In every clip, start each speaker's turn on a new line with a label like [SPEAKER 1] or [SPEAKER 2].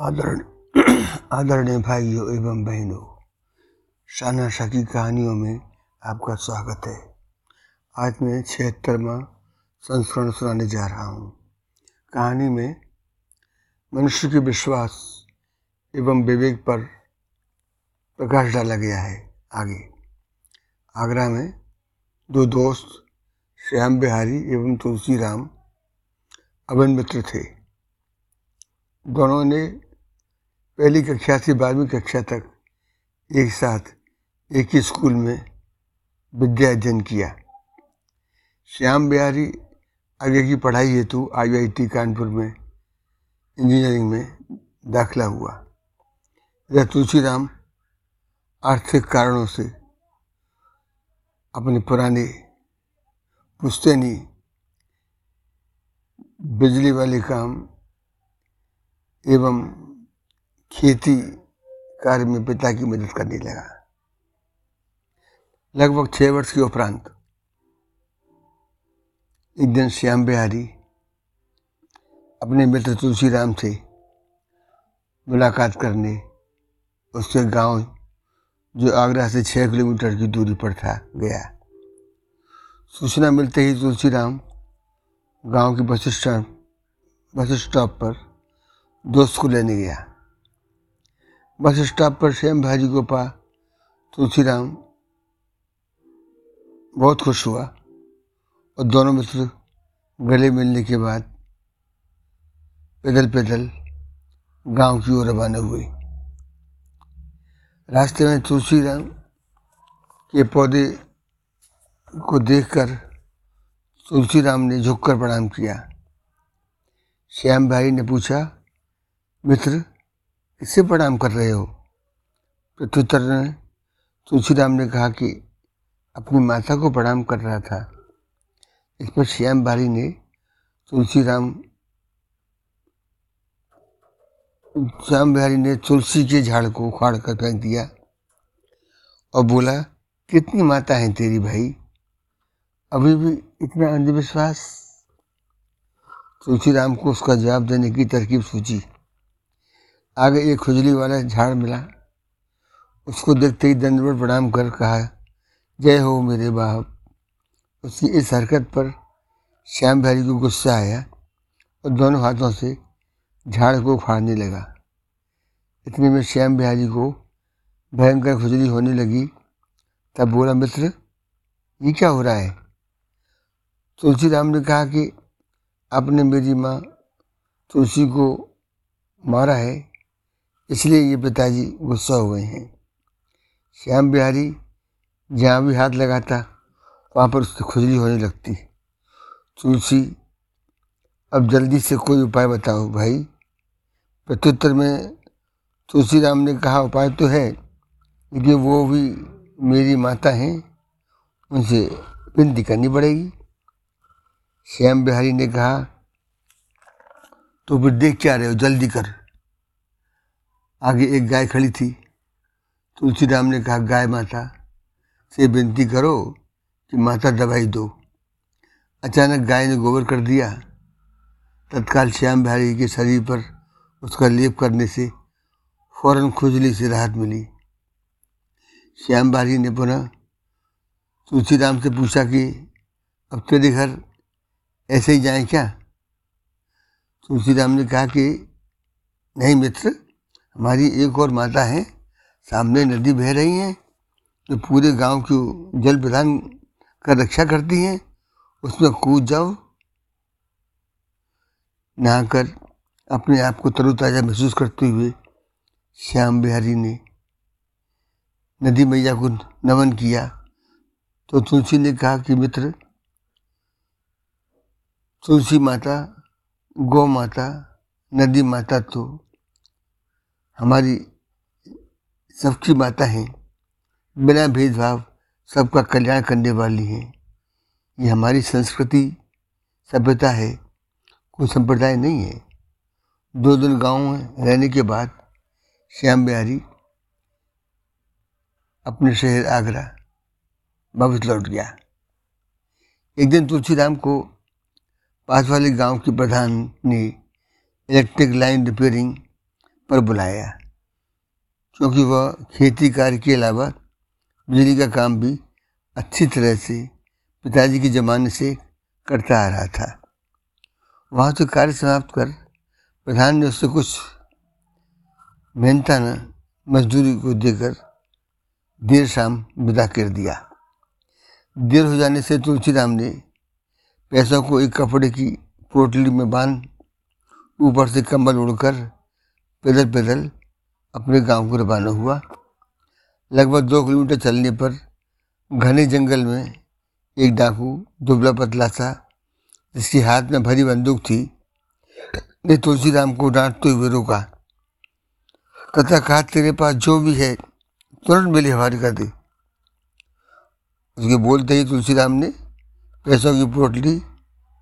[SPEAKER 1] आदरणीय आदरणीय भाइयों एवं बहनों, शाना शाह की कहानियों में आपका स्वागत है। आज मैं छिहत्तरवा संस्करण सुनाने जा रहा हूँ। कहानी में मनुष्य के विश्वास एवं विवेक पर प्रकाश डाला गया है आगे। आगरा में दो दोस्त श्याम बिहारी एवं तुलसी राम अवन मित्र थे। दोनों ने पहली कक्षा से बारहवीं कक्षा तक एक साथ, एक ही स्कूल में विद्या अध्ययन किया। श्याम बिहारी, आगे की पढ़ाई हेतु आईआईटी कानपुर में इंजीनियरिंग में दाखिला हुआ। यह तुलसीराम, आर्थिक कारणों से अपने पुराने पुश्तैनी बिजली वाले काम एवं खेती कार्य में पिता की मदद करने लगा। लगभग छह वर्ष के उपरांत एक दिन श्याम बिहारी अपने मित्र तुलसीराम से मुलाकात करने उसके गाँव जो आगरा से छः किलोमीटर की दूरी पर था, गया। सूचना मिलते ही तुलसीराम गाँव के बस स्टैंड, बस स्टॉप पर दोस्त को लेने गया। बस स्टॉप पर श्याम भाजी को पा, तुलसीराम। बहुत खुश हुआ। और दोनों मित्र गले मिलने के बाद पैदल पैदल गाँव की ओर रवाना हुए। रास्ते में तुलसीराम के पौधे को देखकर तुलसीराम ने झुककर प्रणाम किया। श्याम भाई ने पूछा, मित्र किससे प्रणाम कर रहे हो। प्रत्युत्तर ने, तुलसीराम ने कहा कि अपनी माता को प्रणाम कर रहा था। इस पर श्याम बारी ने तुलसीराम, श्याम बिहारी ने तुलसी के झाड़ को उखाड़ कर फेंक दिया और बोला, कितनी माता है तेरी भाई? अभी भी इतना अंधविश्वास? तुलसीराम को उसका जवाब देने की तरकीब सोची आगे एक खुजली वाला झाड़ मिला। उसको देखते ही दंडवत प्रणाम कर कहा, जय हो मेरे बाप। उसकी इस हरकत पर श्याम बिहारी को गुस्सा आया और दोनों हाथों से झाड़ को उखाड़ने लगा। इतने में श्याम बिहारी को भयंकर खुजली होने लगी। तब बोला, मित्र, ये क्या हो रहा है? तुलसीराम ने कहा कि, आपने मेरी माँ तुलसी को मारा है इसलिए ये पिताजी गुस्सा हुए हैं। श्याम बिहारी जहाँ भी हाथ लगाता, वहाँ पर उसकी खुजली होने लगती। तुलसी, अब जल्दी से कोई उपाय बताओ भाई? प्रत्युत्तर में तुलसी राम ने कहा, उपाय तो है, लेकिन वो भी मेरी माता हैं, उनसे विनती करनी पड़ेगी। श्याम बिहारी ने कहा तो फिर देख क्या रहे हो, जल्दी कर। आगे एक गाय खड़ी थी। तुलसीराम ने कहा, गाय माता, से विनती करो कि माता दवाई दो। अचानक गाय ने गोबर कर दिया। तत्काल श्याम बिहारी के शरीर पर उसका लेप करने से फ़ौरन खुजली से राहत मिली। श्याम बिहारी ने पुनः तुलसीराम से पूछा कि, अब तेरे घर ऐसे ही जाए क्या? तुलसीराम ने कहा कि, नहीं मित्र हमारी एक और माता है, सामने नदी बह रही है जो पूरे गाँव की जल प्रदान कर रक्षा करती हैं, उसमें कूद जाओ, नहाकर अपने आप को तरोताज़ा महसूस करते हुए श्याम बिहारी ने नदी मैया को नमन किया तो तुलसी ने कहा कि मित्र, तुलसी माता, गौ माता, नदी माता तो हमारी सबकी माता हैं। बिना भेदभाव सबका कल्याण करने वाली हैं। ये हमारी संस्कृति, सभ्यता है। कोई संप्रदाय नहीं है। दो दिन गाँव में रहने के बाद श्याम बिहारी अपने शहर आगरा वापस लौट गया। एक दिन तुलसीराम को पास वाले गाँव के प्रधान ने इलेक्ट्रिक लाइन रिपेयरिंग पर बुलाया। क्योंकि वह खेती कार्य के अलावा बिजली का काम भी अच्छी तरह से पिताजी के ज़माने से करता आ रहा था। वहाँ से कार्य समाप्त कर प्रधान ने उससे कुछ मेहनता न मजदूरी को देकर देर शाम विदा कर दिया। देर हो जाने से तुलसीराम ने पैसों को एक कपड़े की पोटली में बाँध, ऊपर से कंबल उड़कर पैदल पैदल अपने गाँव को रवाना हुआ। लगभग दो किलोमीटर चलने पर घने जंगल में एक डाकू दुबला पतला था जिसके हाथ में भरी बंदूक थी, ने तुलसीराम को डांटते हुए रोका। तथा कहा तेरे पास जो भी है, तुरंत मेरी हवारी कर दे। उसके बोलते ही तुलसीराम ने पैसों की पोटली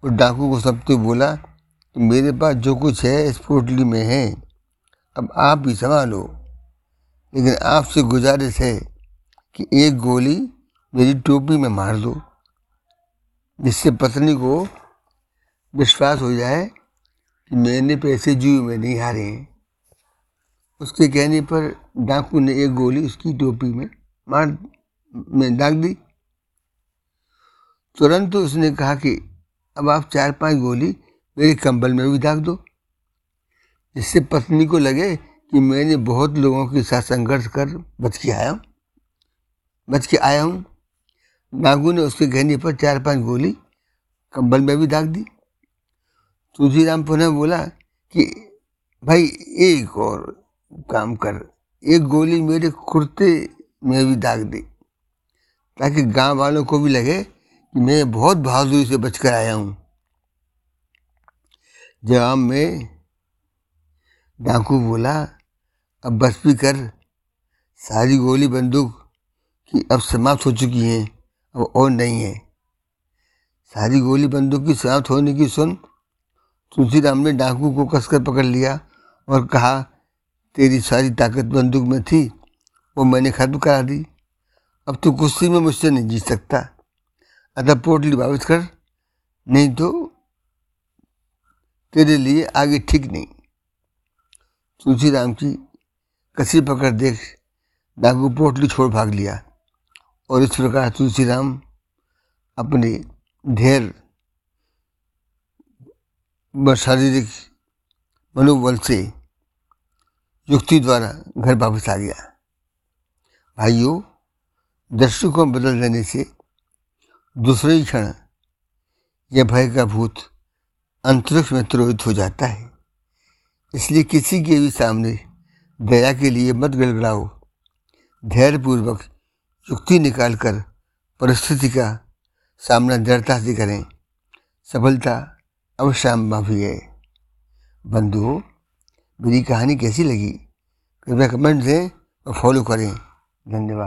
[SPEAKER 1] और डाकू को सबसे बोला कि मेरे पास जो कुछ है, इस पोटली में है। अब आप ही संभालो लेकिन आपसे गुजारिश है कि एक गोली मेरी टोपी में मार दो, जिससे पत्नी को विश्वास हो जाए कि मैंने पैसे जुए में नहीं हारे हैं। उसके कहने पर डाकू ने एक गोली उसकी टोपी में मार, में दाग दी। तुरंत उसने कहा कि अब आप चार पाँच गोली मेरे कंबल में भी दाग दो। जिससे पत्नी को लगे कि मैंने बहुत लोगों के साथ संघर्ष कर बच के आया हूँ, बच के आया हूँ। नागू ने उसके कहने पर चार पाँच गोली, कंबल में भी दाग दी। तुलसीराम पुनः बोला कि, भाई, एक और काम कर। एक गोली मेरे कुर्ते में भी दाग दी, ताकि गाँव वालों को भी लगे कि मैं बहुत बहादुरी से बचकर आया हूँ। जवाब में डाकू बोला, अब बस भी कर। सारी गोली बंदूक की अब समाप्त हो चुकी हैं, अब और नहीं है। सारी गोली बंदूक की समाप्त होने की सुन। तुलसीराम ने डाकू को कसकर पकड़ लिया और कहा, तेरी सारी ताकत बंदूक में थी, वो मैंने खत्म करा दी। अब तू कुश्ती में मुझसे नहीं जीत सकता। अतः पोटली वापस कर, नहीं तो तेरे लिए आगे ठीक नहीं। तुलसीराम की कसी पकड़ देख डाकू पोटली छोड़ भाग लिया और इस प्रकार तुलसीराम अपने धैर्य शारीरिक मनोबल से युक्ति द्वारा घर वापस आ गया। भाइयों दृष्टिकोण बदल देने से दूसरे ही क्षण यह भय का भूत अंतरिक्ष में त्रोहित हो जाता है। इसलिए किसी के भी सामने दया के लिए मत गड़गड़ाओ। धैर्यपूर्वक युक्ति निकालकर परिस्थिति का सामना दृढ़ता से करें। सफलता अवश्य माफ़ी है। बंधुओं मेरी कहानी कैसी लगी? कृपया कमेंट दें और फॉलो करें। धन्यवाद।